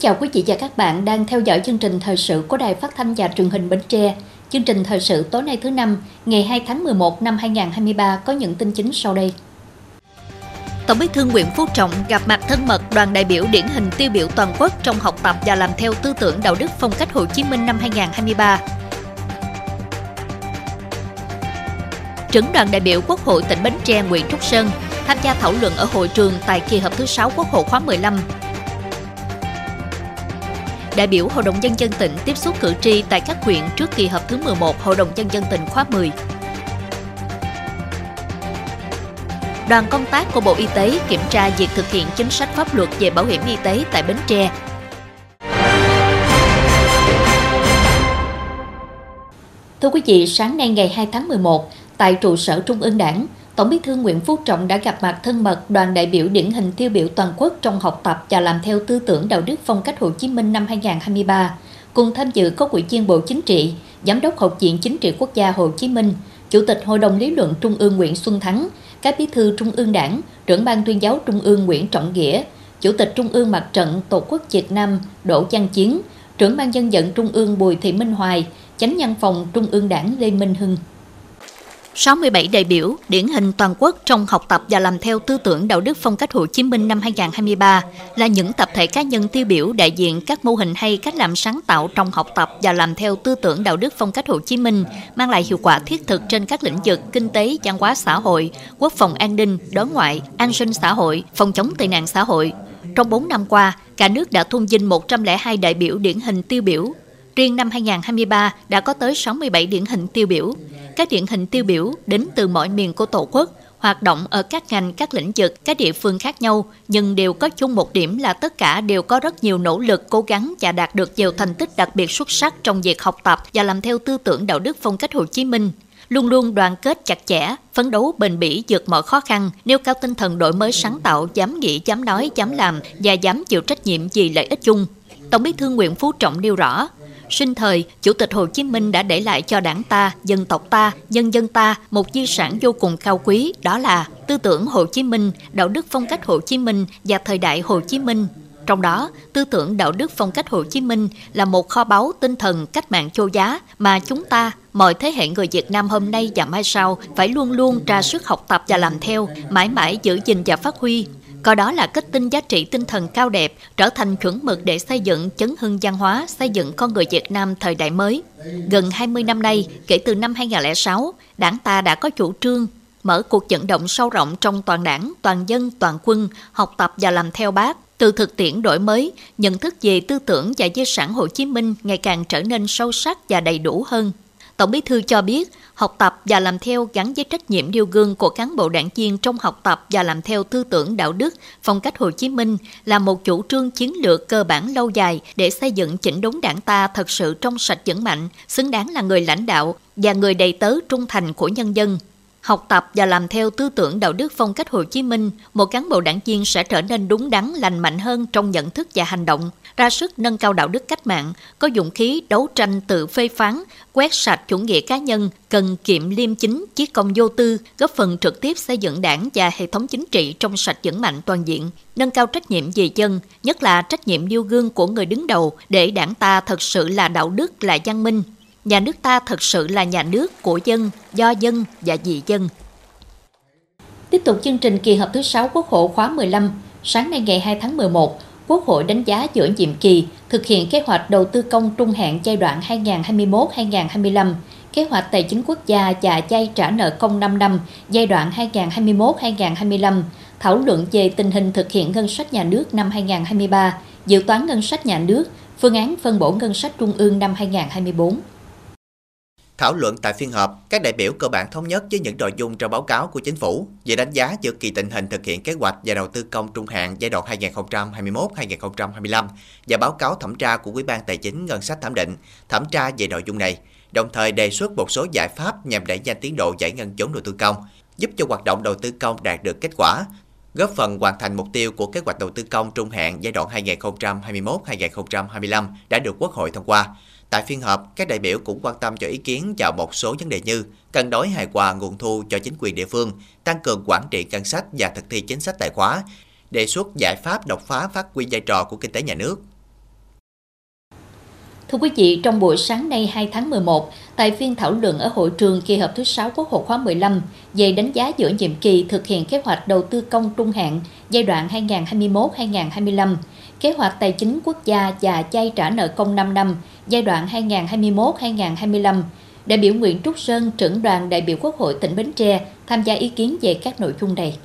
Chào quý vị và các bạn đang theo dõi chương trình thời sự của Đài Phát thanh và Truyền hình Bến Tre. Chương trình thời sự tối nay thứ năm, ngày 2 tháng 11 năm 2023 có những tin chính sau đây. Tổng Bí thư Nguyễn Phú Trọng gặp mặt thân mật đoàn đại biểu điển hình tiêu biểu toàn quốc trong học tập và làm theo tư tưởng đạo đức phong cách Hồ Chí Minh năm 2023. Trưởng đoàn đại biểu Quốc hội tỉnh Bến Tre Nguyễn Trúc Sơn tham gia thảo luận ở hội trường tại kỳ họp thứ 6 Quốc hội khóa 15 đại biểu Hội đồng Nhân dân tỉnh tiếp xúc cử tri tại các huyện trước kỳ họp thứ 11 Hội đồng Nhân dân tỉnh khóa 10. Đoàn công tác của Bộ Y tế kiểm tra việc thực hiện chính sách pháp luật về bảo hiểm y tế tại Bến Tre. Thưa quý vị, sáng nay ngày 2 tháng 11, tại trụ sở Trung ương Đảng, Tổng Bí thư Nguyễn Phú Trọng đã gặp mặt thân mật đoàn đại biểu điển hình tiêu biểu toàn quốc trong học tập và làm theo tư tưởng đạo đức phong cách Hồ Chí Minh năm 2023. Cùng tham dự có Ủy viên Bộ Chính trị, Giám đốc Học viện Chính trị Quốc gia Hồ Chí Minh, Chủ tịch Hội đồng Lý luận Trung ương Nguyễn Xuân Thắng, các bí thư Trung ương Đảng, trưởng ban tuyên giáo Trung ương Nguyễn Trọng Nghĩa, Chủ tịch Trung ương Mặt trận Tổ quốc Việt Nam Đỗ Văn Chiến, trưởng ban dân vận Trung ương Bùi Thị Minh Hoài, chánh văn phòng Trung ương Đảng Lê Minh Hưng. 67 đại biểu điển hình toàn quốc trong học tập và làm theo tư tưởng đạo đức phong cách Hồ Chí Minh năm 2023 là những tập thể cá nhân tiêu biểu đại diện các mô hình hay cách làm sáng tạo trong học tập và làm theo tư tưởng đạo đức phong cách Hồ Chí Minh, mang lại hiệu quả thiết thực trên các lĩnh vực kinh tế, văn hóa xã hội, quốc phòng an ninh, đối ngoại, an sinh xã hội, phòng chống tệ nạn xã hội. Trong 4 năm qua, cả nước đã thung dinh 102 đại biểu điển hình tiêu biểu. Riêng năm 2023 đã có tới 67 điển hình tiêu biểu các điển hình tiêu biểu đến từ mọi miền của Tổ quốc, hoạt động ở các ngành, các lĩnh vực, các địa phương khác nhau, nhưng đều có chung một điểm là tất cả đều có rất nhiều nỗ lực, cố gắng và đạt được nhiều thành tích đặc biệt xuất sắc trong việc học tập và làm theo tư tưởng đạo đức phong cách Hồ Chí Minh luôn luôn đoàn kết chặt chẽ, phấn đấu bền bỉ vượt mọi khó khăn, nêu cao tinh thần đổi mới sáng tạo, dám nghĩ, dám nói, dám làm và dám chịu trách nhiệm vì lợi ích chung. Tổng Bí thư Nguyễn Phú Trọng nêu rõ, Sinh thời, Chủ tịch Hồ Chí Minh đã để lại cho đảng ta, dân tộc ta, nhân dân ta một di sản vô cùng cao quý, đó là tư tưởng Hồ Chí Minh, đạo đức phong cách Hồ Chí Minh và thời đại Hồ Chí Minh. Trong đó, tư tưởng đạo đức phong cách Hồ Chí Minh là một kho báu tinh thần cách mạng châu giá mà chúng ta, mọi thế hệ người Việt Nam hôm nay và mai sau phải luôn luôn tra sức học tập và làm theo, mãi mãi giữ gìn và phát huy coi đó là kết tinh giá trị tinh thần cao đẹp, trở thành chuẩn mực để xây dựng chấn hưng văn hóa, xây dựng con người Việt Nam thời đại mới. Gần 20 năm nay, kể từ năm 2006, đảng ta đã có chủ trương mở cuộc vận động sâu rộng trong toàn đảng, toàn dân, toàn quân, học tập và làm theo bác. Từ thực tiễn đổi mới, nhận thức về tư tưởng và di sản Hồ Chí Minh ngày càng trở nên sâu sắc và đầy đủ hơn. Tổng bí thư cho biết, học tập và làm theo gắn với trách nhiệm điêu gương của cán bộ đảng viên trong học tập và làm theo tư tưởng đạo đức, phong cách Hồ Chí Minh là một chủ trương chiến lược cơ bản lâu dài để xây dựng chỉnh đốn đảng ta thật sự trong sạch vững mạnh, xứng đáng là người lãnh đạo và người đầy tớ trung thành của nhân dân. Học tập và làm theo tư tưởng đạo đức phong cách Hồ Chí Minh, một cán bộ đảng viên sẽ trở nên đúng đắn, lành mạnh hơn trong nhận thức và hành động, ra sức nâng cao đạo đức cách mạng, có dụng khí đấu tranh tự phê phán, quét sạch chủ nghĩa cá nhân, cần kiệm liêm chính, chí công vô tư, góp phần trực tiếp xây dựng đảng và hệ thống chính trị trong sạch vững mạnh toàn diện, nâng cao trách nhiệm về dân, nhất là trách nhiệm nêu gương của người đứng đầu để đảng ta thật sự là đạo đức, là văn minh, nhà nước ta thật sự là nhà nước của dân, do dân và vì dân. Tiếp tục chương trình kỳ họp thứ 6 Quốc hội khóa 15, sáng nay ngày 2 tháng 11, Quốc hội đánh giá giữa nhiệm kỳ thực hiện kế hoạch đầu tư công trung hạn giai đoạn 2021-2025, kế hoạch tài chính quốc gia và chay trả nợ công 5 năm giai đoạn 2021-2025, thảo luận về tình hình thực hiện ngân sách nhà nước năm 2023, dự toán ngân sách nhà nước, phương án phân bổ ngân sách trung ương năm 2024. Thảo luận tại phiên họp, các đại biểu cơ bản thống nhất với những nội dung trong báo cáo của chính phủ về đánh giá giữa kỳ tình hình thực hiện kế hoạch và đầu tư công trung hạn giai đoạn 2021-2025 và báo cáo thẩm tra của Ủy ban Tài chính Ngân sách thẩm định, thẩm tra về nội dung này, đồng thời đề xuất một số giải pháp nhằm đẩy nhanh tiến độ giải ngân vốn đầu tư công, giúp cho hoạt động đầu tư công đạt được kết quả, góp phần hoàn thành mục tiêu của kế hoạch đầu tư công trung hạn giai đoạn 2021-2025 đã được Quốc hội thông qua. Tại phiên họp, các đại biểu cũng quan tâm cho ý kiến vào một số vấn đề như cân đối hài hòa nguồn thu cho chính quyền địa phương, tăng cường quản trị ngân sách và thực thi chính sách tài khóa, đề xuất giải pháp đột phá phát huy vai trò của kinh tế nhà nước. Thưa quý vị, trong buổi sáng nay 2 tháng 11, tại phiên thảo luận ở hội trường kỳ họp thứ 6 Quốc hội khóa 15 về đánh giá giữa nhiệm kỳ thực hiện kế hoạch đầu tư công trung hạn giai đoạn 2021-2025, kế hoạch tài chính quốc gia và chay trả nợ công 5 năm giai đoạn 2021-2025, đại biểu Nguyễn Trúc Sơn, trưởng đoàn đại biểu Quốc hội tỉnh Bến Tre tham gia ý kiến về các nội dung này.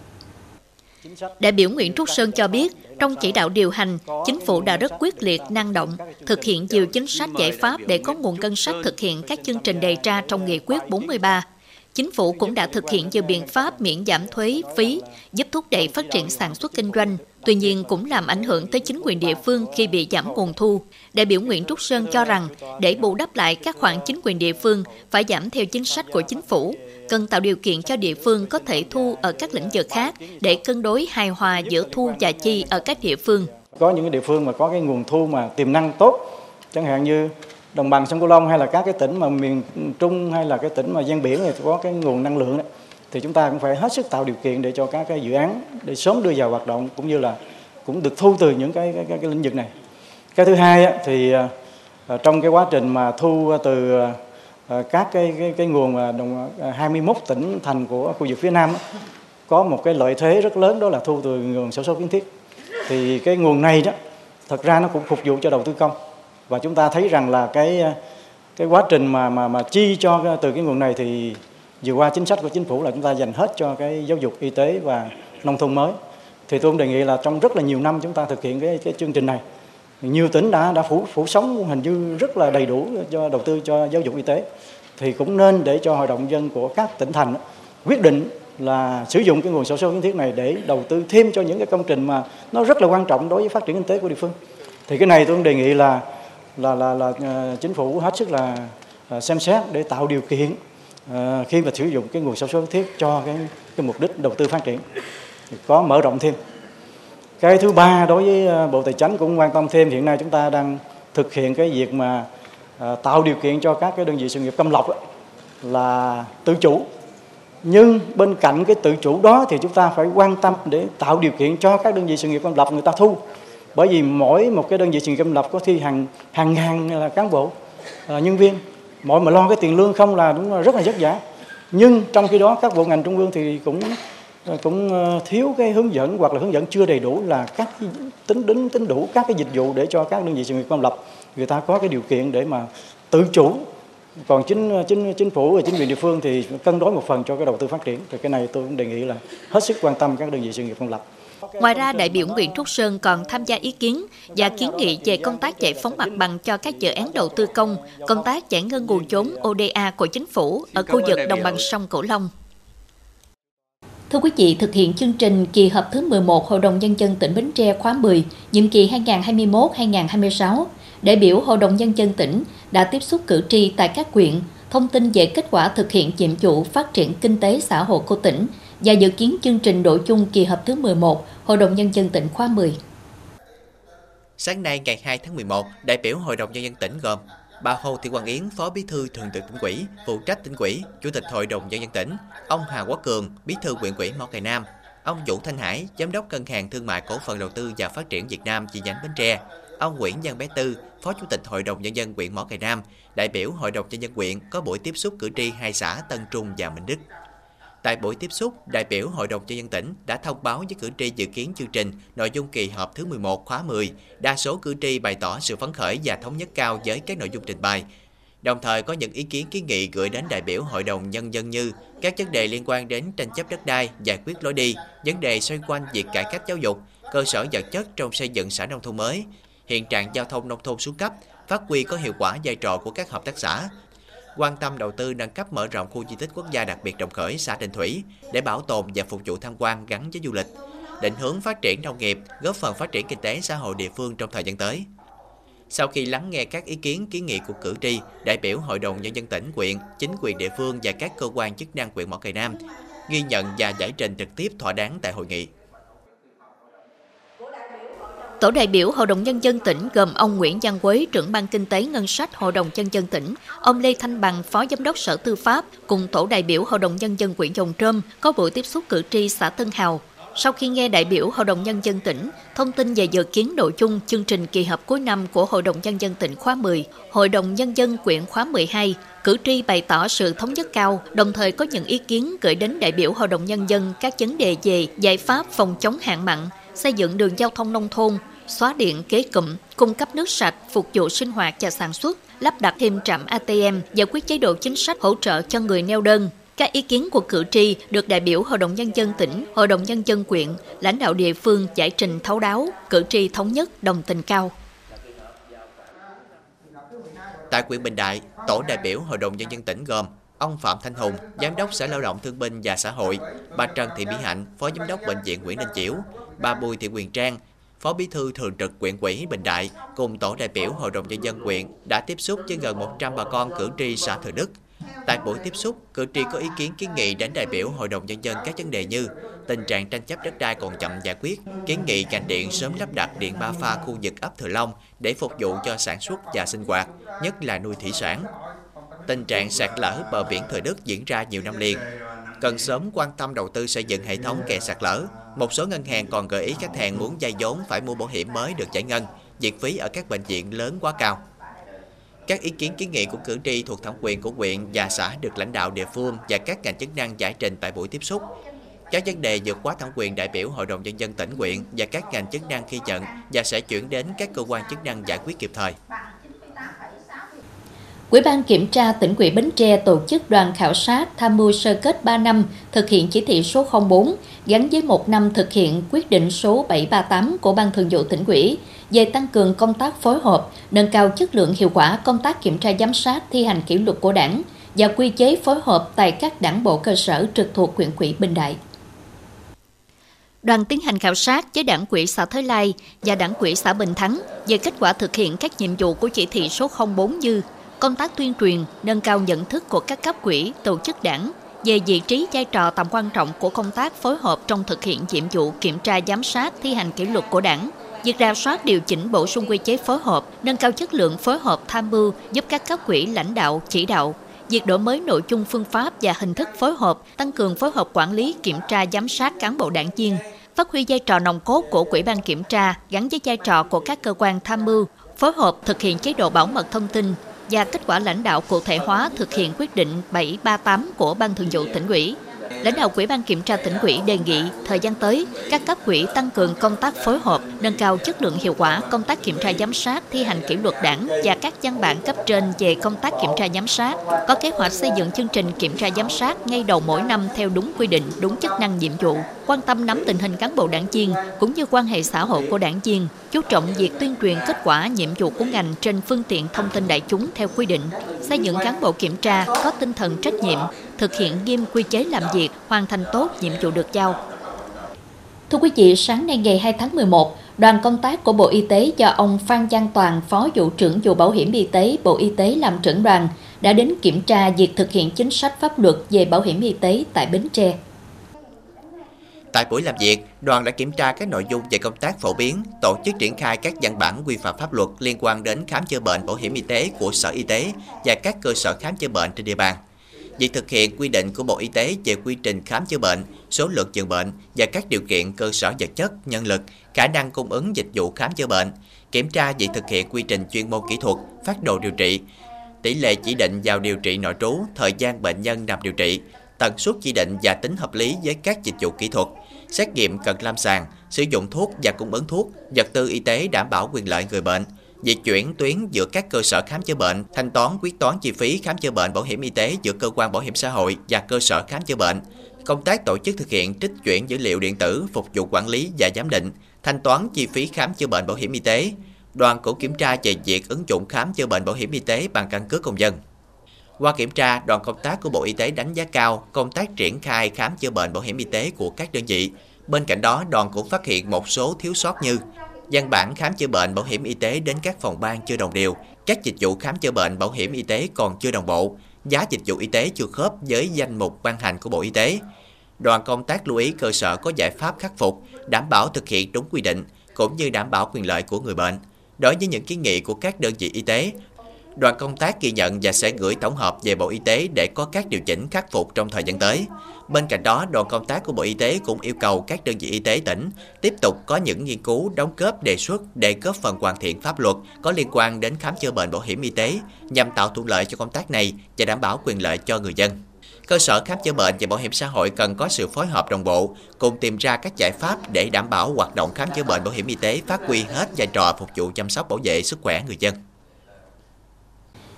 Đại biểu Nguyễn Trúc Sơn cho biết, trong chỉ đạo điều hành, chính phủ đã rất quyết liệt, năng động, thực hiện nhiều chính sách giải pháp để có nguồn ngân sách thực hiện các chương trình đề ra trong nghị quyết 43. Chính phủ cũng đã thực hiện nhiều biện pháp miễn giảm thuế, phí, giúp thúc đẩy phát triển sản xuất kinh doanh, tuy nhiên cũng làm ảnh hưởng tới chính quyền địa phương khi bị giảm nguồn thu. Đại biểu Nguyễn Trúc Sơn cho rằng, để bù đắp lại các khoản chính quyền địa phương phải giảm theo chính sách của chính phủ, cần tạo điều kiện cho địa phương có thể thu ở các lĩnh vực khác để cân đối hài hòa giữa thu và chi ở các địa phương. Có những địa phương mà có cái nguồn thu mà tiềm năng tốt, chẳng hạn như đồng bằng sông Cửu Long hay là các cái tỉnh mà miền Trung hay là cái tỉnh mà ven biển thì có cái nguồn năng lượng đấy, thì chúng ta cũng phải hết sức tạo điều kiện để cho các cái dự án để sớm đưa vào hoạt động cũng như là cũng được thu từ những cái cái, cái, cái lĩnh vực này. Cái thứ hai á thì à, à, trong cái quá trình mà thu từ à, các cái cái, cái nguồn mà đồng 21 tỉnh thành của khu vực phía Nam có một cái lợi thế rất lớn đó là thu từ nguồn sổ số kiến thiết. Thì cái nguồn này đó thật ra nó cũng phục vụ cho đầu tư công và chúng ta thấy rằng là cái cái quá trình mà mà mà chi cho từ cái nguồn này thì vừa qua chính sách của chính phủ là chúng ta dành hết cho cái giáo dục y tế và nông thôn mới. Thì tôi cũng đề nghị là trong rất là nhiều năm chúng ta thực hiện cái cái chương trình này nhiều tỉnh đã đã phủ phủ sóng hình như rất là đầy đủ cho đầu tư cho giáo dục y tế. Thì cũng nên để cho hội đồng dân của các tỉnh thành quyết định là sử dụng cái nguồn sổ số kiến thiết này để đầu tư thêm cho những cái công trình mà nó rất là quan trọng đối với phát triển kinh tế của địa phương. Thì cái này tôi cũng đề nghị là là là là, ờ, chính phủ hết sức là, là xem xét để tạo điều kiện Ờ, khi mà sử dụng cái nguồn sản số kiến thiết cho cái cái mục đích đầu tư phát triển thì có mở rộng thêm. Cái thứ ba đối với ờ, bộ tài chính cũng quan tâm thêm hiện nay chúng ta đang thực hiện cái việc mà ờ, tạo điều kiện cho các cái đơn vị sự nghiệp công lập là tự chủ. Nhưng bên cạnh cái tự chủ đó thì chúng ta phải quan tâm để tạo điều kiện cho các đơn vị sự nghiệp công lập người ta thu. Bởi vì mỗi một cái đơn vị sự nghiệp công lập có thi hàng hàng ngàn là cán bộ à, nhân viên mọi mà lo cái tiền lương không là đúng là rất là vất vả. Nhưng trong khi đó, các bộ ngành trung ương thì cũng ờ, cũng ờ, thiếu cái hướng dẫn hoặc là hướng dẫn chưa đầy đủ là các tính đến, tính đủ các cái dịch vụ để cho các đơn vị sự nghiệp công lập. Người ta có cái điều kiện để mà tự chủ. Còn chính ờ, chính chính phủ và chính quyền địa phương thì cân đối một phần cho cái đầu tư phát triển. Thì cái này tôi cũng đề nghị là hết sức quan tâm các đơn vị sự nghiệp công lập. Ngoài ra, đại biểu Nguyễn Trúc Sơn còn tham gia ý kiến và kiến nghị về công tác giải phóng mặt bằng cho các dự án đầu tư công, công tác giải ngân nguồn vốn ODA của chính phủ ở khu vực đồng bằng sông Cửu Long. Thưa quý vị, thực hiện chương trình kỳ họp thứ 11 Hội đồng Nhân dân tỉnh Bến Tre khóa 10, nhiệm kỳ 2021-2026, đại biểu Hội đồng Nhân dân tỉnh đã tiếp xúc cử tri tại các quyện, thông tin về kết quả thực hiện nhiệm vụ phát triển kinh tế xã hội của tỉnh và dự kiến chương trình đổi chung kỳ họp thứ 11 Hội đồng Nhân dân tỉnh khóa 10. Sáng nay ngày 2 tháng 11, đại biểu Hội đồng Nhân dân tỉnh gồm bà Hồ Thị Hoàng Yến, Phó Bí thư Thường trực tỉnh ủy, phụ trách tỉnh ủy, Chủ tịch Hội đồng Nhân dân tỉnh, ông Hà Quốc Cường, Bí thư huyện ủy Mỏ Cày Nam, ông Vũ Thanh Hải, Giám đốc Ngân hàng Thương mại Cổ phần Đầu tư và Phát triển Việt Nam chi nhánh Bến Tre, ông Nguyễn Văn Bé Tư, Phó Chủ tịch Hội đồng Nhân dân huyện Mỏ Cày Nam, đại biểu Hội đồng Nhân dân huyện có buổi tiếp xúc cử tri hai xã Tân Trung và Minh Đức. Tại buổi tiếp xúc, đại biểu Hội đồng Nhân dân tỉnh đã thông báo với cử tri dự kiến chương trình nội dung kỳ họp thứ 11 khóa 10. Đa số cử tri bày tỏ sự phấn khởi và thống nhất cao với các nội dung trình bày. Đồng thời có những ý kiến kiến nghị gửi đến đại biểu Hội đồng Nhân dân như các vấn đề liên quan đến tranh chấp đất đai, giải quyết lối đi, vấn đề xoay quanh việc cải cách giáo dục, cơ sở vật chất trong xây dựng xã nông thôn mới, hiện trạng giao thông nông thôn xuống cấp, phát huy có hiệu quả vai trò của các hợp tác xã, quan tâm đầu tư nâng cấp mở rộng khu di tích quốc gia đặc biệt Đồng Khởi, xã Định Thủy để bảo tồn và phục vụ tham quan gắn với du lịch, định hướng phát triển nông nghiệp, góp phần phát triển kinh tế xã hội địa phương trong thời gian tới. Sau khi lắng nghe các ý kiến kiến nghị của cử tri, đại biểu Hội đồng Nhân dân tỉnh, quyện, chính quyền địa phương và các cơ quan chức năng huyện Mỏ Cày Nam ghi nhận và giải trình trực tiếp thỏa đáng tại hội nghị. Tổ đại biểu Hội đồng Nhân dân tỉnh gồm ông Nguyễn Văn Quế, trưởng ban kinh tế ngân sách Hội đồng Nhân dân tỉnh, ông Lê Thanh Bằng, Phó Giám đốc Sở Tư pháp, cùng tổ đại biểu Hội đồng Nhân dân huyện Dòng Trơm có buổi tiếp xúc cử tri xã Tân Hào. Sau khi nghe đại biểu Hội đồng Nhân dân tỉnh thông tin về dự kiến nội dung chương trình kỳ họp cuối năm của Hội đồng Nhân dân tỉnh khóa 10, Hội đồng Nhân dân quyện khóa 12, cử tri bày tỏ sự thống nhất cao, đồng thời có những ý kiến gửi đến đại biểu Hội đồng Nhân dân các vấn đề về giải pháp phòng chống hạn mặn, xây dựng đường giao thông nông thôn, xóa điện kế cụm, cung cấp nước sạch, phục vụ sinh hoạt và sản xuất, lắp đặt thêm trạm ATM, giải quyết chế độ chính sách hỗ trợ cho người neo đơn, các ý kiến của cử tri được đại biểu Hội đồng Nhân dân tỉnh, Hội đồng Nhân dân quyện, lãnh đạo địa phương giải trình thấu đáo, cử tri thống nhất, đồng tình cao. Tại quyện Bình Đại, tổ đại biểu Hội đồng Nhân dân tỉnh gồm ông Phạm Thanh Hùng, Giám đốc Sở Lao động Thương binh và Xã hội, bà Trần Thị Mỹ Hạnh, Phó Giám đốc Bệnh viện Nguyễn Đình Chiểu, bà Bùi Thị Quyền Trang, Phó Bí thư Thường trực quyện ủy Bình Đại cùng tổ đại biểu Hội đồng Nhân dân quyện đã tiếp xúc với gần 100 bà con cử tri xã Thừa Đức, Tại buổi tiếp xúc, cử tri có ý kiến kiến nghị đến đại biểu Hội đồng Nhân dân các vấn đề như tình trạng tranh chấp đất đai còn chậm giải quyết, kiến nghị ngành điện sớm lắp đặt điện ba pha khu vực ấp Thừa Long để phục vụ cho sản xuất và sinh hoạt, nhất là nuôi thủy sản. Tình trạng sạt lở bờ biển thời Đức diễn ra nhiều năm liền. Cần sớm quan tâm đầu tư xây dựng hệ thống kè sạt lở. Một số ngân hàng còn gợi ý khách hàng muốn vay vốn phải mua bảo hiểm mới được giải ngân. Viện phí ở các bệnh viện lớn quá cao. Các ý kiến kiến nghị của cử tri thuộc thẩm quyền của huyện và xã được lãnh đạo địa phương và các ngành chức năng giải trình tại buổi tiếp xúc. Các vấn đề vượt quá thẩm quyền đại biểu Hội đồng Nhân dân tỉnh huyện và các ngành chức năng khi nhận và sẽ chuyển đến các cơ quan chức năng giải quyết kịp thời. Ủy ban kiểm tra tỉnh ủy Bến Tre tổ chức đoàn khảo sát tham mưu sơ kết 3 năm thực hiện chỉ thị số 04 gắn với một năm thực hiện quyết định số 738 của Ban Thường vụ tỉnh ủy về tăng cường công tác phối hợp, nâng cao chất lượng hiệu quả công tác kiểm tra giám sát thi hành kỷ luật của đảng và quy chế phối hợp tại các đảng bộ cơ sở trực thuộc huyện ủy Bình Đại. Đoàn tiến hành khảo sát với đảng quỹ xã Thới Lai và đảng quỹ xã Bình Thắng về kết quả thực hiện các nhiệm vụ của chỉ thị số 04 như công tác tuyên truyền, nâng cao nhận thức của các cấp quỹ, tổ chức đảng về vị trí vai trò tầm quan trọng của công tác phối hợp trong thực hiện nhiệm vụ kiểm tra giám sát thi hành kỷ luật của đảng, việc rà soát điều chỉnh bổ sung quy chế phối hợp, nâng cao chất lượng phối hợp tham mưu giúp các cấp quỹ lãnh đạo, chỉ đạo, việc đổi mới nội dung phương pháp và hình thức phối hợp, tăng cường phối hợp quản lý, kiểm tra giám sát cán bộ đảng viên, phát huy vai trò nòng cốt của quỹ ban kiểm tra gắn với vai trò của các cơ quan tham mưu, phối hợp thực hiện chế độ bảo mật thông tin, và kết quả lãnh đạo cụ thể hóa thực hiện quyết định 738 của Ban Thường vụ tỉnh ủy. Lãnh đạo Quỹ ban Kiểm tra tỉnh ủy đề nghị thời gian tới, các cấp quỹ tăng cường công tác phối hợp, nâng cao chất lượng hiệu quả công tác kiểm tra giám sát, thi hành kỷ luật đảng và các văn bản cấp trên về công tác kiểm tra giám sát, có kế hoạch xây dựng chương trình kiểm tra giám sát ngay đầu mỗi năm theo đúng quy định, đúng chức năng nhiệm vụ, quan tâm nắm tình hình cán bộ đảng viên cũng như quan hệ xã hội của đảng viên, chú trọng việc tuyên truyền kết quả nhiệm vụ của ngành trên phương tiện thông tin đại chúng theo quy định, xây dựng cán bộ kiểm tra có tinh thần trách nhiệm, thực hiện nghiêm quy chế làm việc, hoàn thành tốt nhiệm vụ được giao. Thưa quý vị, sáng nay ngày 2 tháng 11, đoàn công tác của Bộ Y tế do ông Phan Giang Toàn, Phó vụ trưởng vụ bảo hiểm y tế Bộ Y tế làm trưởng đoàn, đã đến kiểm tra việc thực hiện chính sách pháp luật về bảo hiểm y tế tại Bến Tre. Tại buổi làm việc, đoàn đã kiểm tra các nội dung về công tác phổ biến, tổ chức triển khai các văn bản quy phạm pháp luật liên quan đến khám chữa bệnh bảo hiểm y tế của Sở Y tế và các cơ sở khám chữa bệnh trên địa bàn. Việc thực hiện quy định của Bộ Y tế về quy trình khám chữa bệnh, số lượng giường bệnh và các điều kiện cơ sở vật chất, nhân lực, khả năng cung ứng dịch vụ khám chữa bệnh, kiểm tra việc thực hiện quy trình chuyên môn kỹ thuật, phát đồ điều trị, tỷ lệ chỉ định vào điều trị nội trú, thời gian bệnh nhân nằm điều trị, tần suất chỉ định và tính hợp lý với các dịch vụ kỹ thuật, xét nghiệm cần lâm sàng, sử dụng thuốc và cung ứng thuốc, vật tư y tế đảm bảo quyền lợi người bệnh, việc chuyển tuyến giữa các cơ sở khám chữa bệnh, thanh toán quyết toán chi phí khám chữa bệnh bảo hiểm y tế giữa cơ quan bảo hiểm xã hội và cơ sở khám chữa bệnh, công tác tổ chức thực hiện trích chuyển dữ liệu điện tử phục vụ quản lý và giám định, thanh toán chi phí khám chữa bệnh bảo hiểm y tế. Đoàn cũng kiểm tra về việc ứng dụng khám chữa bệnh bảo hiểm y tế bằng căn cước công dân. Qua kiểm tra, đoàn công tác của Bộ Y tế đánh giá cao công tác triển khai khám chữa bệnh bảo hiểm y tế của các đơn vị. Bên cạnh đó, đoàn cũng phát hiện một số thiếu sót như văn bản khám chữa bệnh bảo hiểm y tế đến các phòng ban chưa đồng đều, các dịch vụ khám chữa bệnh bảo hiểm y tế còn chưa đồng bộ, giá dịch vụ y tế chưa khớp với danh mục ban hành của Bộ Y tế. Đoàn công tác lưu ý cơ sở có giải pháp khắc phục, đảm bảo thực hiện đúng quy định, cũng như đảm bảo quyền lợi của người bệnh. Đối với những kiến nghị của các đơn vị y tế, Đoàn công tác ghi nhận và sẽ gửi tổng hợp về Bộ Y tế để có các điều chỉnh khắc phục trong thời gian tới. Bên cạnh đó, đoàn công tác của Bộ Y tế cũng yêu cầu các đơn vị y tế tỉnh tiếp tục có những nghiên cứu đóng góp đề xuất để góp phần hoàn thiện pháp luật có liên quan đến khám chữa bệnh bảo hiểm y tế nhằm tạo thuận lợi cho công tác này và đảm bảo quyền lợi cho người dân. Cơ sở khám chữa bệnh và bảo hiểm xã hội cần có sự phối hợp đồng bộ, cùng tìm ra các giải pháp để đảm bảo hoạt động khám chữa bệnh bảo hiểm y tế phát huy hết vai trò phục vụ chăm sóc bảo vệ sức khỏe người dân.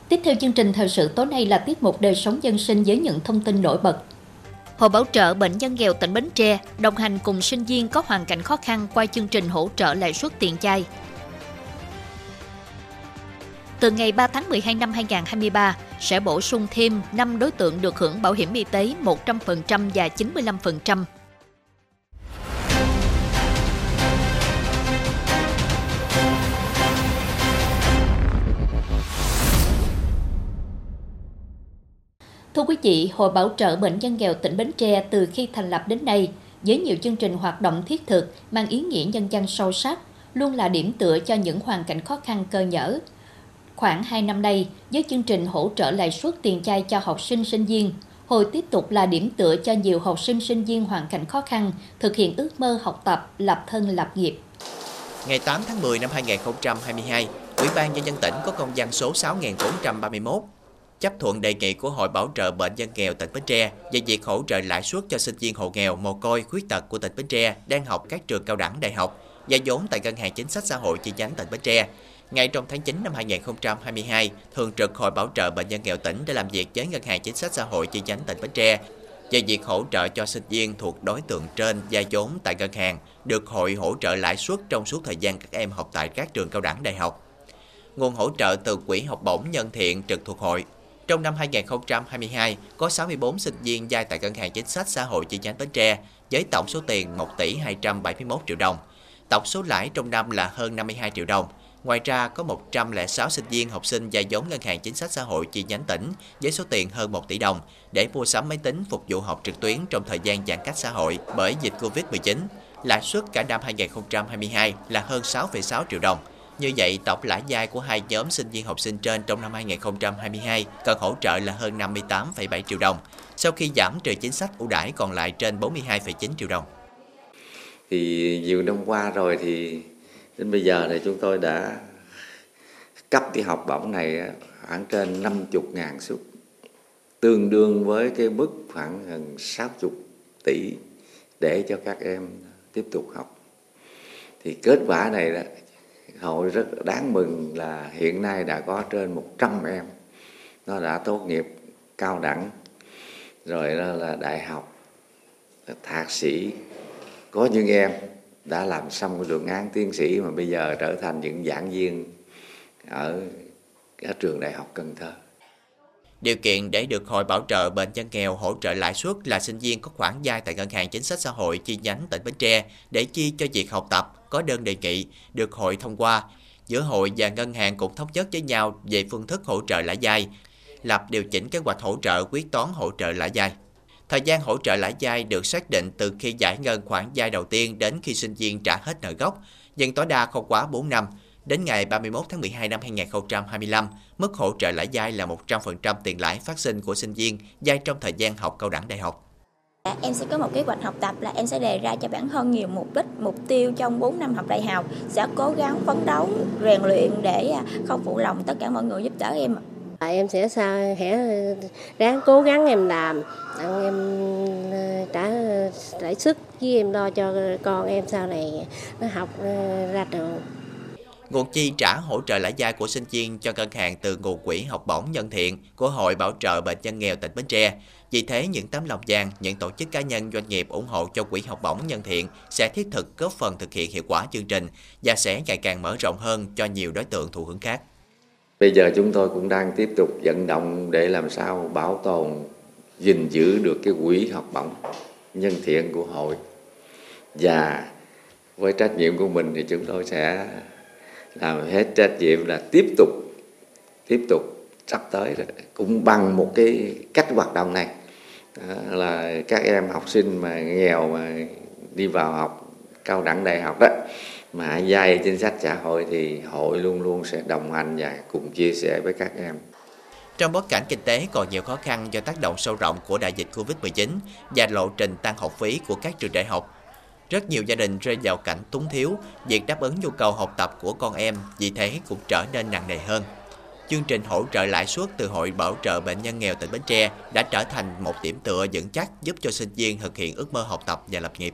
Tiếp theo chương trình thời sự tối nay là tiết mục đời sống dân sinh với những thông tin nổi bật. Hội bảo trợ bệnh nhân nghèo tỉnh Bến Tre đồng hành cùng sinh viên có hoàn cảnh khó khăn qua chương trình hỗ trợ lãi suất tiền chai. Từ ngày 3 tháng 12 năm 2023, sẽ bổ sung thêm 5 đối tượng được hưởng bảo hiểm y tế 100% và 95%. Thưa Hội Bảo trợ Bệnh nhân nghèo tỉnh Bến Tre từ khi thành lập đến nay, với nhiều chương trình hoạt động thiết thực, mang ý nghĩa nhân dân sâu sắc, luôn là điểm tựa cho những hoàn cảnh khó khăn cơ nhở. Khoảng 2 năm nay, với chương trình hỗ trợ lãi suất tiền chay cho học sinh sinh viên, Hội tiếp tục là điểm tựa cho nhiều học sinh sinh viên hoàn cảnh khó khăn thực hiện ước mơ học tập, lập thân lập nghiệp. Ngày 8 tháng 10 năm 2022, Ủy ban Nhân dân tỉnh có công văn số 6431 chấp thuận đề nghị của Hội Bảo trợ Bệnh nhân nghèo tỉnh Bến Tre về việc hỗ trợ lãi suất cho sinh viên hộ nghèo, mồ côi, khuyết tật của tỉnh Bến Tre đang học các trường cao đẳng đại học và vốn tại Ngân hàng Chính sách Xã hội chi nhánh tỉnh Bến Tre. Ngay trong tháng 9 năm 2022, Thường trực Hội Bảo trợ Bệnh nhân nghèo tỉnh đã làm việc với Ngân hàng Chính sách Xã hội chi nhánh tỉnh Bến Tre về việc hỗ trợ cho sinh viên thuộc đối tượng trên gia vốn tại ngân hàng được hội hỗ trợ lãi suất trong suốt thời gian các em học tại các trường cao đẳng đại học. Nguồn hỗ trợ từ Quỹ học bổng nhân thiện trực thuộc hội trong năm 2022, có 64 sinh viên vay tại Ngân hàng Chính sách Xã hội chi nhánh Bến Tre với tổng số tiền 1 tỷ 271 triệu đồng. Tổng số lãi trong năm là hơn 52 triệu đồng. Ngoài ra, có 106 sinh viên học sinh vay vốn Ngân hàng Chính sách Xã hội chi nhánh tỉnh với số tiền hơn 1 tỷ đồng để mua sắm máy tính phục vụ học trực tuyến trong thời gian giãn cách xã hội bởi dịch Covid-19. Lãi suất cả năm 2022 là hơn 6,6 triệu đồng. Như vậy, tổng lãi vay của hai nhóm sinh viên học sinh trên trong năm 2022 cần hỗ trợ là hơn 58,7 triệu đồng, sau khi giảm trừ chính sách ưu đãi còn lại trên 42,9 triệu đồng. Thì nhiều năm qua rồi thì đến bây giờ thì chúng tôi đã cấp cái học bổng này khoảng trên 50.000 suất, tương đương với cái mức khoảng gần 60 tỷ để cho các em tiếp tục học. Thì kết quả này đó hội rất đáng mừng là hiện nay đã có trên 100 em. Nó đã tốt nghiệp cao đẳng. Rồi đó là đại học, thạc sĩ. Có những em đã làm xong cái luận án tiến sĩ mà bây giờ trở thành những giảng viên ở các trường đại học Cần Thơ. Điều kiện để được Hội Bảo trợ Bệnh nhân nghèo hỗ trợ lãi suất là sinh viên có khoản vay tại Ngân hàng Chính sách Xã hội chi nhánh tỉnh Bến Tre để chi cho việc học tập có đơn đề nghị được hội thông qua. Giữa hội và ngân hàng cũng thống nhất với nhau về phương thức hỗ trợ lãi vay, lập điều chỉnh kế hoạch hỗ trợ quyết toán hỗ trợ lãi vay. Thời gian hỗ trợ lãi vay được xác định từ khi giải ngân khoản vay đầu tiên đến khi sinh viên trả hết nợ gốc, nhưng tối đa không quá 4 năm. Đến ngày 31 tháng 12 năm 2025, mức hỗ trợ lãi vay là 100% tiền lãi phát sinh của sinh viên vay trong thời gian học cao đẳng đại học. Em sẽ có một kế hoạch học tập là em sẽ đề ra cho bản thân nhiều mục đích, mục tiêu trong 4 năm học đại học, sẽ cố gắng phấn đấu, rèn luyện để à, không phụ lòng tất cả mọi người giúp đỡ em. Em sẽ sao sẽ ráng cố gắng em làm, em trả lãi suất với em lo cho con em sau này nó học ra trường. Nguồn chi trả hỗ trợ lãi vay của sinh viên cho ngân hàng từ nguồn quỹ học bổng nhân thiện của Hội Bảo trợ Bệnh nhân nghèo tỉnh Bến Tre. Vì thế, những tấm lòng vàng, những tổ chức cá nhân doanh nghiệp ủng hộ cho quỹ học bổng nhân thiện sẽ thiết thực góp phần thực hiện hiệu quả chương trình và sẽ ngày càng mở rộng hơn cho nhiều đối tượng thụ hưởng khác. Bây giờ chúng tôi cũng đang tiếp tục vận động để làm sao bảo tồn, gìn giữ được cái quỹ học bổng nhân thiện của hội. Và với trách nhiệm của mình thì chúng tôi sẽ làm hết trách nhiệm là tiếp tục tiếp tục sắp tới cũng bằng một cái cách hoạt động này là các em học sinh mà nghèo mà đi vào học cao đẳng đại học đó mà vay chính sách xã hội thì hội luôn luôn sẽ đồng hành và cùng chia sẻ với các em. Trong bối cảnh kinh tế còn nhiều khó khăn do tác động sâu rộng của đại dịch Covid-19 và lộ trình tăng học phí của các trường đại học, rất nhiều gia đình rơi vào cảnh túng thiếu, việc đáp ứng nhu cầu học tập của con em vì thế cũng trở nên nặng nề hơn. Chương trình hỗ trợ lãi suất từ Hội Bảo trợ Bệnh nhân nghèo tỉnh Bến Tre đã trở thành một điểm tựa vững chắc giúp cho sinh viên thực hiện ước mơ học tập và lập nghiệp.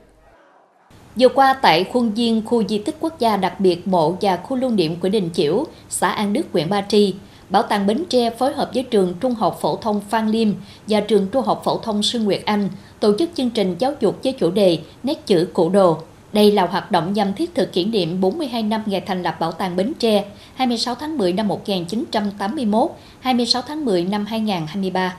Vừa qua tại khuôn viên khu di tích quốc gia đặc biệt mộ và khu lưu niệm của Đình Chiểu, xã An Đức, huyện Ba Tri, Bảo tàng Bến Tre phối hợp với trường Trung học phổ thông Phan Liêm và trường Trung học phổ thông Sư Nguyệt Anh tổ chức chương trình giáo dục với chủ đề Nét chữ cổ đồ. Đây là hoạt động nhằm thiết thực kỷ niệm 42 năm ngày thành lập Bảo tàng Bến Tre, 26 tháng 10 năm 1981, 26 tháng 10 năm 2023.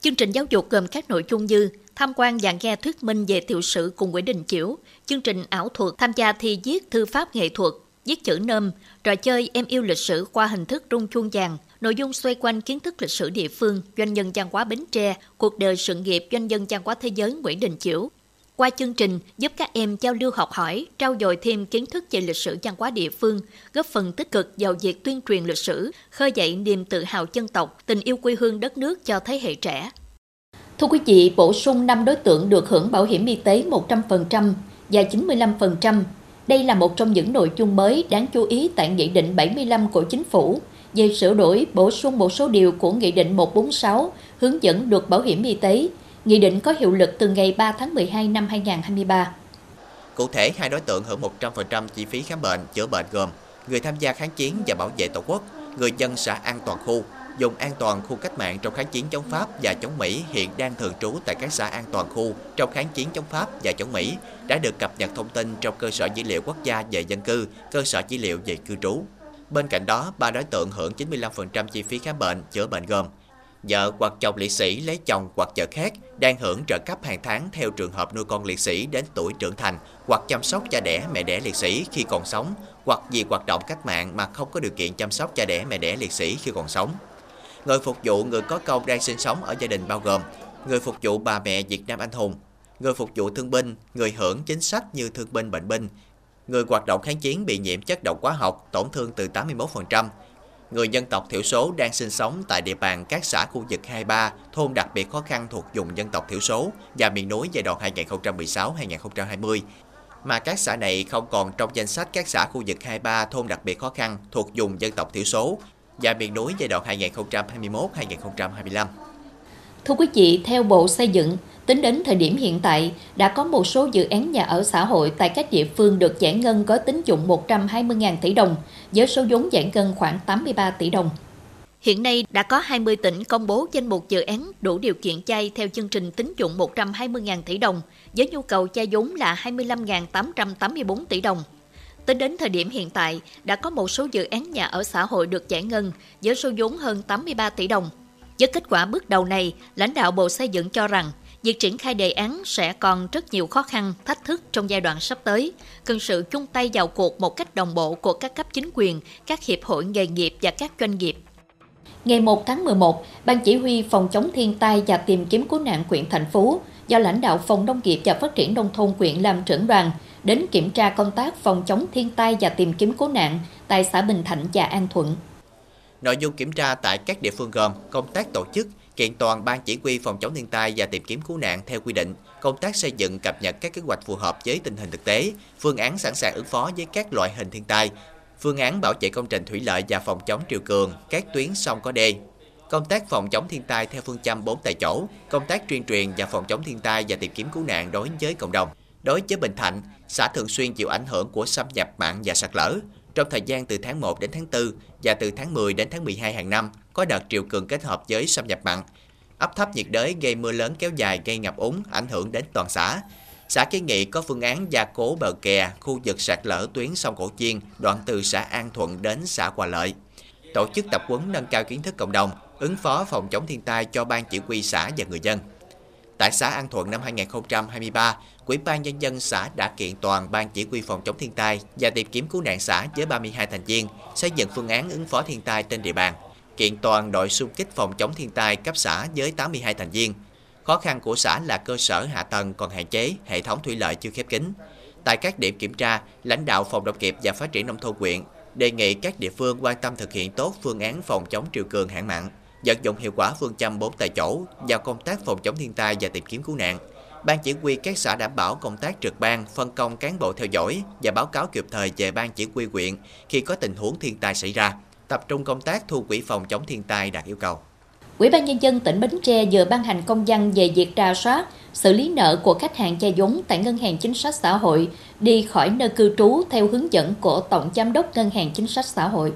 Chương trình giáo dục gồm các nội dung như tham quan và nghe thuyết minh về tiểu sử cùng Nguyễn Đình Chiểu, chương trình ảo thuật, tham gia thi viết thư pháp nghệ thuật, viết chữ nôm, trò chơi em yêu lịch sử qua hình thức rung chuông vàng, nội dung xoay quanh kiến thức lịch sử địa phương, doanh nhân văn hóa Bến Tre, cuộc đời sự nghiệp doanh nhân văn hóa thế giới Nguyễn Đình Chiểu. Qua chương trình giúp các em giao lưu học hỏi, trao dồi thêm kiến thức về lịch sử văn hóa địa phương, góp phần tích cực vào việc tuyên truyền lịch sử, khơi dậy niềm tự hào dân tộc, tình yêu quê hương đất nước cho thế hệ trẻ. Thưa quý vị, bổ sung 5 đối tượng được hưởng bảo hiểm y tế 100% và 95%. Đây là một trong những nội dung mới đáng chú ý tại Nghị định 75 của Chính phủ về sửa đổi bổ sung một số điều của Nghị định 146 hướng dẫn luật bảo hiểm y tế. Nghị định có hiệu lực từ ngày 3 tháng 12 năm 2023. Cụ thể, hai đối tượng hưởng 100% chi phí khám bệnh, chữa bệnh gồm người tham gia kháng chiến và bảo vệ Tổ quốc, người dân xã An Toàn Khu, dùng an toàn khu cách mạng trong kháng chiến chống Pháp và chống Mỹ hiện đang thường trú tại các xã an toàn khu trong kháng chiến chống Pháp và chống Mỹ đã được cập nhật thông tin trong cơ sở dữ liệu quốc gia về dân cư, cơ sở dữ liệu về cư trú. Bên cạnh đó, ba đối tượng hưởng 95% chi phí khám bệnh, chữa bệnh gồm Vợ hoặc chồng liệt sĩ lấy chồng hoặc vợ khác đang hưởng trợ cấp hàng tháng theo trường hợp nuôi con liệt sĩ đến tuổi trưởng thành hoặc chăm sóc cha đẻ mẹ đẻ liệt sĩ khi còn sống hoặc vì hoạt động cách mạng mà không có điều kiện chăm sóc cha đẻ mẹ đẻ liệt sĩ khi còn sống. Người phục vụ người có công đang sinh sống ở gia đình bao gồm người phục vụ bà mẹ Việt Nam anh hùng, người phục vụ thương binh, người hưởng chính sách như thương binh bệnh binh, người hoạt động kháng chiến bị nhiễm chất độc hóa học tổn thương từ 81%, người dân tộc thiểu số đang sinh sống tại địa bàn các xã khu vực 23, thôn đặc biệt khó khăn thuộc vùng dân tộc thiểu số và miền núi giai đoạn 2016-2020, mà các xã này không còn trong danh sách các xã khu vực 23 thôn đặc biệt khó khăn thuộc vùng dân tộc thiểu số và miền núi giai đoạn 2021-2025. Thưa quý vị, theo Bộ Xây dựng, tính đến thời điểm hiện tại, đã có một số dự án nhà ở xã hội tại các địa phương được giải ngân có tín dụng 120.000 tỷ đồng, với số vốn giải ngân khoảng 83 tỷ đồng. Hiện nay đã có 20 tỉnh công bố danh mục dự án đủ điều kiện chay theo chương trình tín dụng 120.000 tỷ đồng, với nhu cầu chay vốn là 25.884 tỷ đồng. Tính đến thời điểm hiện tại, đã có một số dự án nhà ở xã hội được giải ngân với số vốn hơn 83 tỷ đồng. Với kết quả bước đầu này, lãnh đạo Bộ Xây dựng cho rằng việc triển khai đề án sẽ còn rất nhiều khó khăn, thách thức trong giai đoạn sắp tới, cần sự chung tay vào cuộc một cách đồng bộ của các cấp chính quyền, các hiệp hội nghề nghiệp và các doanh nghiệp. Ngày 1 tháng 11, Ban Chỉ huy Phòng chống thiên tai và tìm kiếm cứu nạn quyện thành phố do lãnh đạo Phòng Nông nghiệp và Phát triển Nông thôn quyện làm trưởng đoàn đến kiểm tra công tác phòng chống thiên tai và tìm kiếm cứu nạn tại xã Bình Thạnh và An Thuận. Nội dung kiểm tra tại các địa phương gồm công tác tổ chức, kiện toàn ban chỉ huy phòng chống thiên tai và tìm kiếm cứu nạn theo quy định, công tác xây dựng cập nhật các kế hoạch phù hợp với tình hình thực tế, phương án sẵn sàng ứng phó với các loại hình thiên tai, phương án bảo vệ công trình thủy lợi và phòng chống triều cường, các tuyến sông có đê, công tác phòng chống thiên tai theo phương châm 4 tại chỗ, công tác tuyên truyền và phòng chống thiên tai và tìm kiếm cứu nạn đối với cộng đồng. Đối với Bình Thạnh, xã thường xuyên chịu ảnh hưởng của xâm nhập mặn và sạt lở. Trong thời gian từ tháng 1 đến tháng 4 và từ tháng 10 đến tháng 12 hàng năm, có đợt triều cường kết hợp với xâm nhập mặn. Áp thấp nhiệt đới gây mưa lớn kéo dài gây ngập úng, ảnh hưởng đến toàn xã. Xã kiến nghị có phương án gia cố bờ kè, khu vực sạt lở tuyến sông Cổ Chiên, đoạn từ xã An Thuận đến xã Hòa Lợi. Tổ chức tập huấn nâng cao kiến thức cộng đồng, ứng phó phòng chống thiên tai cho ban chỉ huy xã và người dân. Tại xã An Thuận năm 2023, Ủy ban Nhân dân xã đã kiện toàn Ban chỉ huy phòng chống thiên tai và tìm kiếm cứu nạn xã với 32 thành viên, xây dựng phương án ứng phó thiên tai trên địa bàn. Kiện toàn đội xung kích phòng chống thiên tai cấp xã với 82 thành viên. Khó khăn của xã là cơ sở hạ tầng còn hạn chế, hệ thống thủy lợi chưa khép kín. Tại các điểm kiểm tra, lãnh đạo Phòng Nông nghiệp và Phát triển Nông thôn huyện đề nghị các địa phương quan tâm thực hiện tốt phương án phòng chống triều cường hạn mặn, vận dụng hiệu quả phương châm 4 tại chỗ vào công tác phòng chống thiên tai và tìm kiếm cứu nạn. Ban chỉ huy các xã đảm bảo công tác trực ban, phân công cán bộ theo dõi và báo cáo kịp thời về ban chỉ huy huyện khi có tình huống thiên tai xảy ra, tập trung công tác thu quỹ phòng chống thiên tai đạt yêu cầu. Ủy ban Nhân dân tỉnh Bến Tre vừa ban hành công văn về việc rà soát, xử lý nợ của khách hàng che vốn tại Ngân hàng Chính sách Xã hội đi khỏi nơi cư trú theo hướng dẫn của Tổng Giám đốc Ngân hàng Chính sách Xã hội.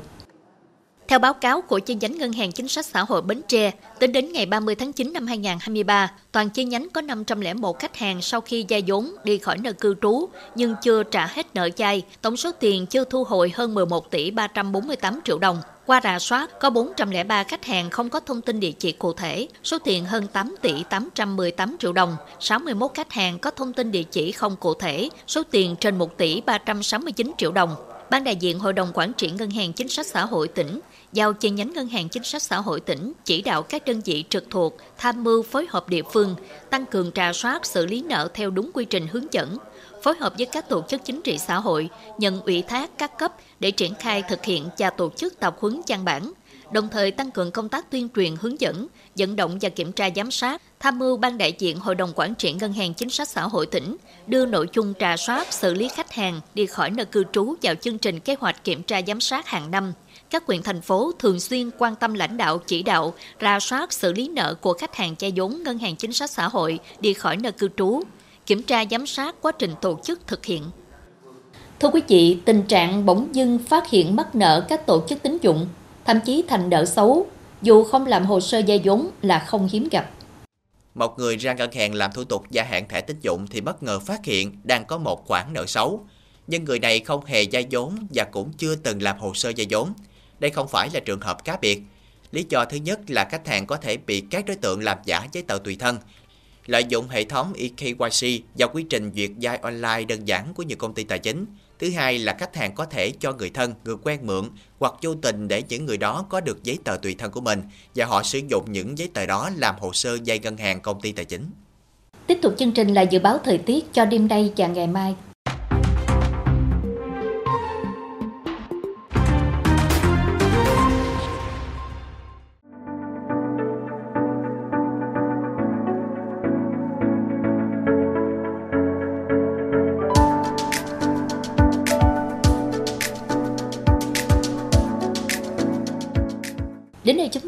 Theo báo cáo của chi nhánh Ngân hàng Chính sách Xã hội Bến Tre, tính đến ngày 30 tháng 9 năm 2023, toàn chi nhánh có 501 khách hàng sau khi gia vốn đi khỏi nơi cư trú nhưng chưa trả hết nợ vay, tổng số tiền chưa thu hồi hơn 11 tỷ 348 triệu đồng. Qua rà soát, có 403 khách hàng không có thông tin địa chỉ cụ thể, số tiền hơn 8 tỷ 818 triệu đồng. 61 khách hàng có thông tin địa chỉ không cụ thể, số tiền trên 1 tỷ 369 triệu đồng. Ban đại diện Hội đồng Quản trị Ngân hàng Chính sách Xã hội tỉnh giao chi nhánh Ngân hàng Chính sách Xã hội tỉnh chỉ đạo các đơn vị trực thuộc tham mưu phối hợp địa phương, tăng cường trà soát xử lý nợ theo đúng quy trình hướng dẫn, phối hợp với các tổ chức chính trị xã hội, nhận ủy thác các cấp để triển khai thực hiện và tổ chức tập huấn văn bản, đồng thời tăng cường công tác tuyên truyền hướng dẫn, vận động và kiểm tra giám sát, tham mưu ban đại diện Hội đồng Quản trị Ngân hàng Chính sách Xã hội tỉnh đưa nội dung trà soát xử lý khách hàng đi khỏi nơi cư trú vào chương trình kế hoạch kiểm tra giám sát hàng năm. Các huyện thành phố thường xuyên quan tâm lãnh đạo chỉ đạo, ra soát xử lý nợ của khách hàng che vốn Ngân hàng Chính sách Xã hội đi khỏi nơi cư trú, kiểm tra giám sát quá trình tổ chức thực hiện. Thưa quý vị, tình trạng bỗng dưng phát hiện mắc nợ các tổ chức tín dụng, thậm chí thành nợ xấu, dù không làm hồ sơ gia vốn là không hiếm gặp. Một người ra ngân hàng làm thủ tục gia hạn thẻ tín dụng thì bất ngờ phát hiện đang có một khoản nợ xấu. Nhưng người này không hề gia vốn và cũng chưa từng làm hồ sơ gia vốn. Đây không phải là trường hợp cá biệt. Lý do thứ nhất là khách hàng có thể bị các đối tượng làm giả giấy tờ tùy thân, lợi dụng hệ thống eKYC và quy trình duyệt vay online đơn giản của nhiều công ty tài chính. Thứ hai là khách hàng có thể cho người thân, người quen mượn hoặc vô tình để những người đó có được giấy tờ tùy thân của mình và họ sử dụng những giấy tờ đó làm hồ sơ vay ngân hàng công ty tài chính. Tiếp tục chương trình là dự báo thời tiết cho đêm nay và ngày mai.